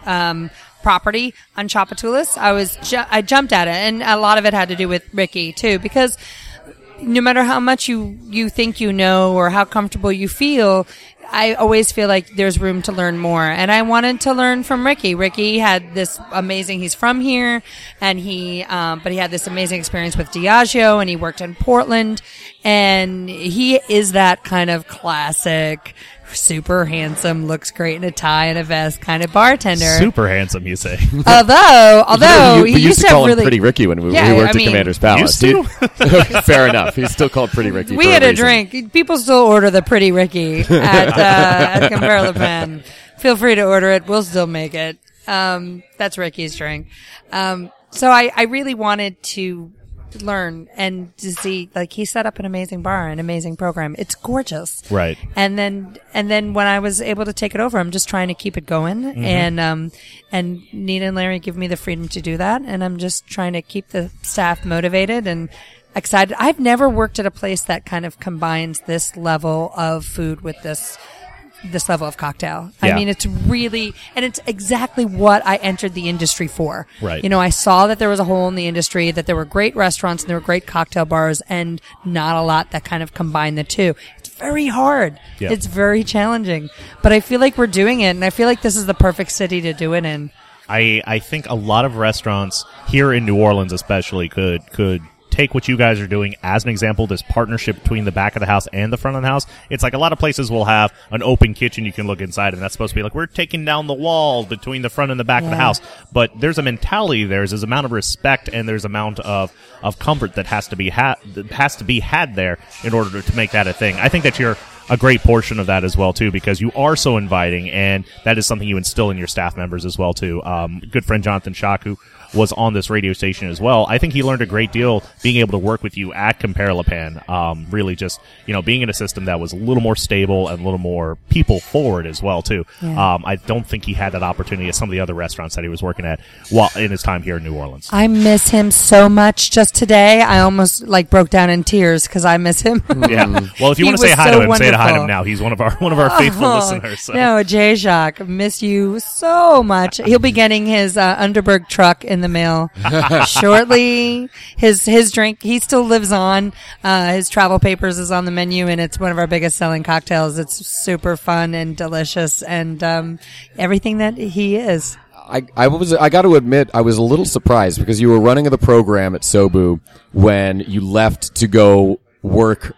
um, property on Tchoupitoulas, I was ju- I jumped at it, and a lot of it had to do with Ricky too, because no matter how much you you think you know or how comfortable you feel I always feel like there's room to learn more. And I wanted to learn from Ricky. Ricky had this amazing, he's from here and he, um, but he had this amazing experience with Diageo and he worked in Portland and he is that kind of classic, super handsome, looks great in a tie and a vest kind of bartender. Super handsome, you say. Although, although you, he we used to have call him really, Pretty Ricky when we, Yeah, we worked I at mean- Commander's Palace. Used He- fair enough. He's still called Pretty Ricky. We for had a reason. drink. People still order the Pretty Ricky at, uh, at Compère Lapin. Feel free to order it. We'll still make it. Um, that's Ricky's drink. Um, so I, I really wanted to learn and to see, like, he set up an amazing bar, an amazing program. It's gorgeous. Right. And then, and then when I was able to take it over, I'm just trying to keep it going. And, um, and Nina and Larry give me the freedom to do that. And I'm just trying to keep the staff motivated and excited. I've never worked at a place that kind of combines this level of food with this, this level of cocktail. I mean, it's really, and it's exactly what I entered the industry for. Right. You know, I saw that there was a hole in the industry, that there were great restaurants and there were great cocktail bars and not a lot that kind of combine the two. It's very hard. Yeah. It's very challenging, but I feel like we're doing it and I feel like this is the perfect city to do it in. I I think a lot of restaurants here in New Orleans, especially, could could take what you guys are doing as an example. This partnership between the back of the house and the front of the house. It's like a lot of places will have an open kitchen you can look inside, and that's supposed to be like we're taking down the wall between the front and the back of the house. But there's a mentality. there, There's this amount of respect and there's amount of of comfort that has to be had that has to be had there in order to make that a thing. I think that you're a great portion of that as well too because you are so inviting and that is something you instill in your staff members as well too um, good friend jonathan shaku was on this radio station as well i think he learned a great deal being able to work with you at Compère Lapin um, really just you know being in a system that was a little more stable and a little more people forward as well too Yeah. um, i don't think he had that opportunity at some of the other restaurants that he was working at while in his time here in new orleans I miss him so much. Just today, I almost like broke down in tears because I miss him. yeah well if you want to say hi so to him say hi to to hide him now. He's one of our one of our faithful Oh, listeners. So. No, Jay Jacques, miss you so much. He'll be getting his uh, Underberg truck in the mail shortly. His his drink, he still lives on. Uh, his travel papers is on the menu, and it's one of our biggest selling cocktails. It's super fun and delicious, and um, everything that he is. I, I was I got to admit I was a little surprised because you were running the program at SoBou when you left to go work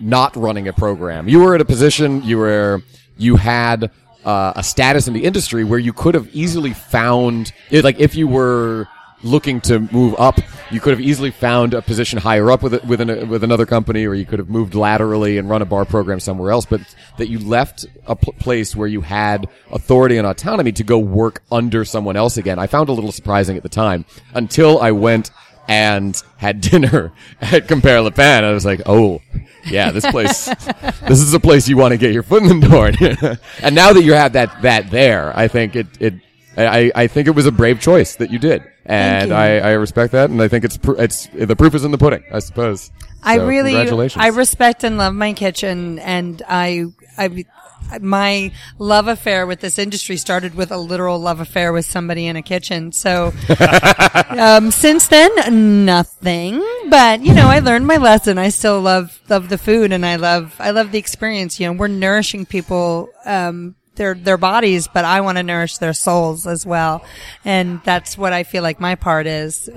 not running a program. You were at a position you were you had uh, a status in the industry where you could have easily found like if you were looking to move up, you could have easily found a position higher up with it, with, an, with another company, or you could have moved laterally and run a bar program somewhere else. But that you left a pl- place where you had authority and autonomy to go work under someone else again, I found a little surprising at the time until I went and had dinner at Compère Lapin. I was like, oh, yeah, this place, this is a place you want to get your foot in the door. and now that you have that, that there, I think it, it, I, I think it was a brave choice that you did. And you. I, I respect that. And I think it's, pr- it's, the proof is in the pudding, I suppose. I So, really. I respect and love my kitchen, and I, I, my love affair with this industry started with a literal love affair with somebody in a kitchen. So, um, since then, nothing. But you know, I learned my lesson. I still love love the food, and I love I love the experience. You know, we're nourishing people. Um, their their bodies, but I want to nourish their souls as well, and that's what I feel like my part is.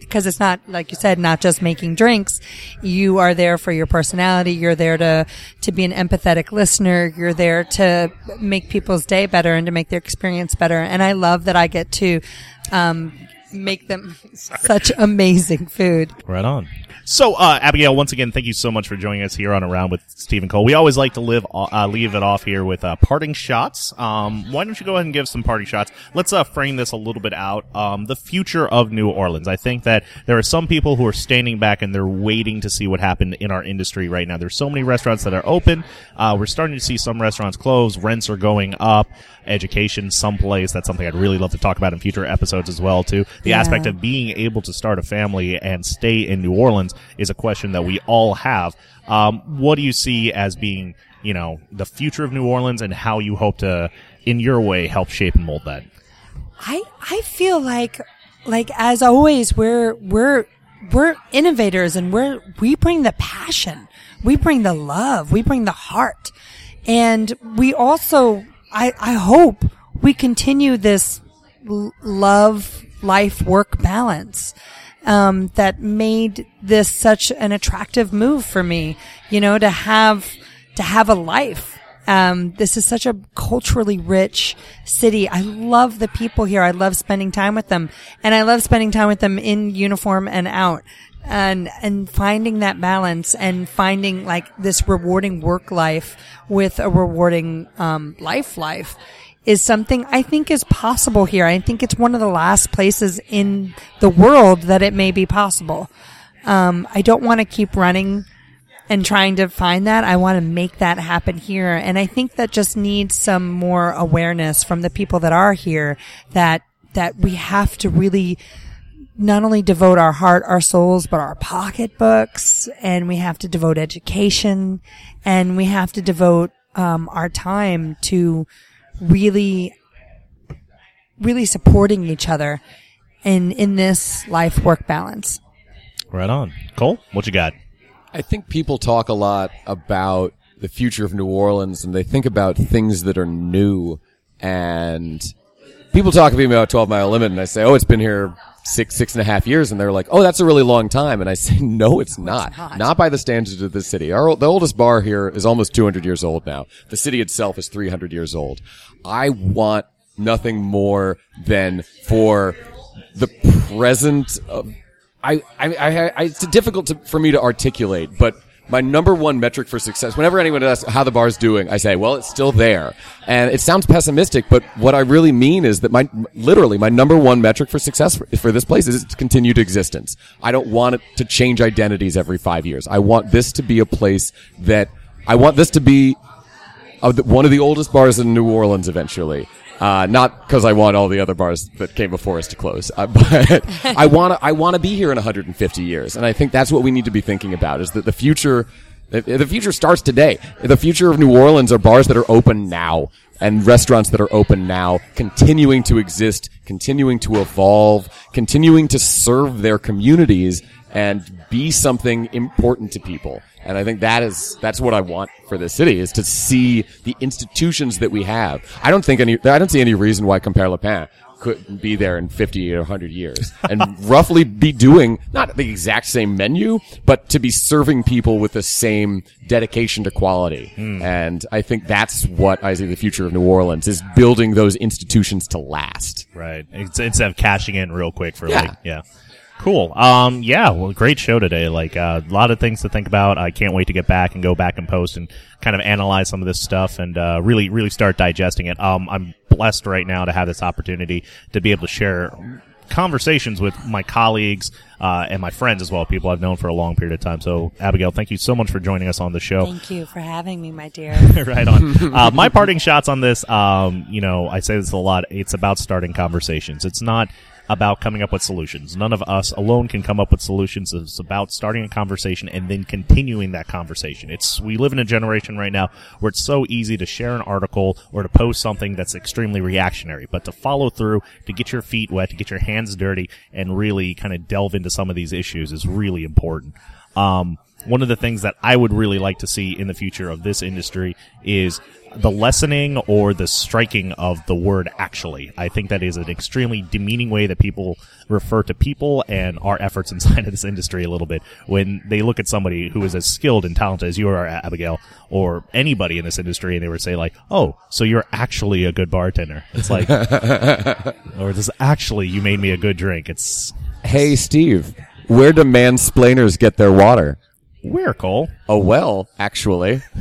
Because it's not like you said, not just making drinks. You are there for your personality. You're there to to be an empathetic listener. You're there to make people's day better and to make their experience better. And I love that I get to um, make them such amazing food. Right on. So, uh, Abigail, once again, thank you so much for joining us here on Around with Stephen Cole. We always like to live, uh, leave it off here with uh, parting shots. Um, why don't you go ahead and give some parting shots? Let's uh, frame this a little bit out. Um, the future of New Orleans. I think that there are some people who are standing back and they're waiting to see what happened in our industry right now. There's so many restaurants that are open. Uh, we're starting to see some restaurants close. Rents are going up. Education someplace. That's something I'd really love to talk about in future episodes as well, too. The Yeah. aspect of being able to start a family and stay in New Orleans is a question that we all have. Um, what do you see as being, you know, the future of New Orleans and how you hope to, in your way, help shape and mold that? I I feel like like as always we're we're we're innovators and we're we bring the passion. We bring the love. We bring the heart. And we also I I hope we continue this love life work balance um, that made this such an attractive move for me you know to have to have a life um, this is such a culturally rich city. I love the people here. I love spending time with them, and I love spending time with them in uniform and out, and and finding that balance and finding like this rewarding work life with a rewarding um, life life is something I think is possible here. I think it's one of the last places in the world that it may be possible. Um, I don't want to keep running and trying to find that. I want to make that happen here. And I think that just needs some more awareness from the people that are here that, that we have to really not only devote our heart, our souls, but our pocketbooks and we have to devote education and we have to devote, um, our time to really, really supporting each other in, in this life work balance. Right on. Cole, what you got? I think people talk a lot about the future of New Orleans and they think about things that are new and people talk to me about 12 mile limit and I say, oh, it's been here six, six and a half years. And they're like, oh, that's a really long time. And I say, no, it's not. not. by the standards of the city. Our, the oldest bar here is almost 200 years old now. The city itself is 300 years old. I want nothing more than for the present of I, I, I, I it's difficult to, for me to articulate, but my number one metric for success, whenever anyone asks how the bar's doing, I say, well, it's still there. And it sounds pessimistic, but what I really mean is that my, literally, my number one metric for success for, for this place is its continued existence. I don't want it to change identities every five years. I want this to be a place that, I want this to be uh, one of the oldest bars in New Orleans eventually. Uh, not because I want all the other bars that came before us to close, uh, but I want to I want to be here in 150 years, and I think that's what we need to be thinking about: is that the future The, the future starts today. The future of New Orleans are bars that are open now and restaurants that are open now, continuing to exist, continuing to evolve, continuing to serve their communities and be something important to people. And I think that is, that's what I want for this city is to see the institutions that we have. I don't think any, I don't see any reason why Compère Lapin couldn't be there in 50 or 100 years and roughly be doing not the exact same menu, but to be serving people with the same dedication to quality. Hmm. And I think that's what I see the future of New Orleans is building those institutions to last. Right. Instead of cashing in real quick for Yeah. like, yeah. Cool. Um, yeah, well, great show today. Like, uh, a lot of things to think about. I can't wait to get back and go back and post and kind of analyze some of this stuff and, uh, really, really start digesting it. Um, I'm blessed right now to have this opportunity to be able to share conversations with my colleagues, uh, and my friends as well, people I've known for a long period of time. So, Abigail, thank you so much for joining us on the show. Thank you for having me, my dear. right on. Uh, my parting shots on this, um, you know, I say this a lot. It's about starting conversations. It's not about coming up with solutions. None of us alone can come up with solutions. It's about starting a conversation and then continuing that conversation. It's, we live in a generation right now where it's so easy to share an article or to post something that's extremely reactionary, but to follow through, to get your feet wet, to get your hands dirty and really kind of delve into some of these issues is really important. Um, one of the things that I would really like to see in the future of this industry is the lessening or the striking of the word actually. I think that is an extremely demeaning way that people refer to people and our efforts inside of this industry a little bit when they look at somebody who is as skilled and talented as you are, Abigail, or anybody in this industry and they would say like, oh, so you're actually a good bartender. It's like, or this actually you made me a good drink. It's Hey, Steve, where do mansplainers get their water? Where, Cole? A well, actually.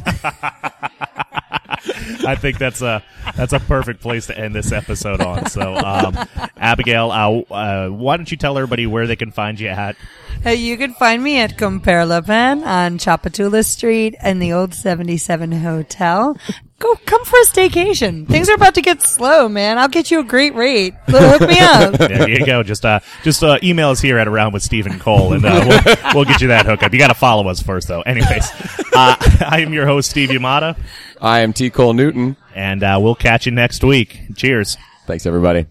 I think that's a that's a perfect place to end this episode on. So, um, Abigail, uh, uh, why don't you tell everybody where they can find you at? Hey, you can find me at Compère Lapin on Tchoupitoulas Street in the old 77 Hotel. Go, come for a staycation. Things are about to get slow, man. I'll get you a great rate. Hook me up. There you go. Just uh, just uh, email us here at Around with Stephen Cole, and uh, we'll, we'll get you that hookup. You got to follow us first, though. Anyways, uh, I am your host, Steve Yamada, I am T. Cole Newton. and uh, we'll catch you next week. Cheers. Thanks, everybody.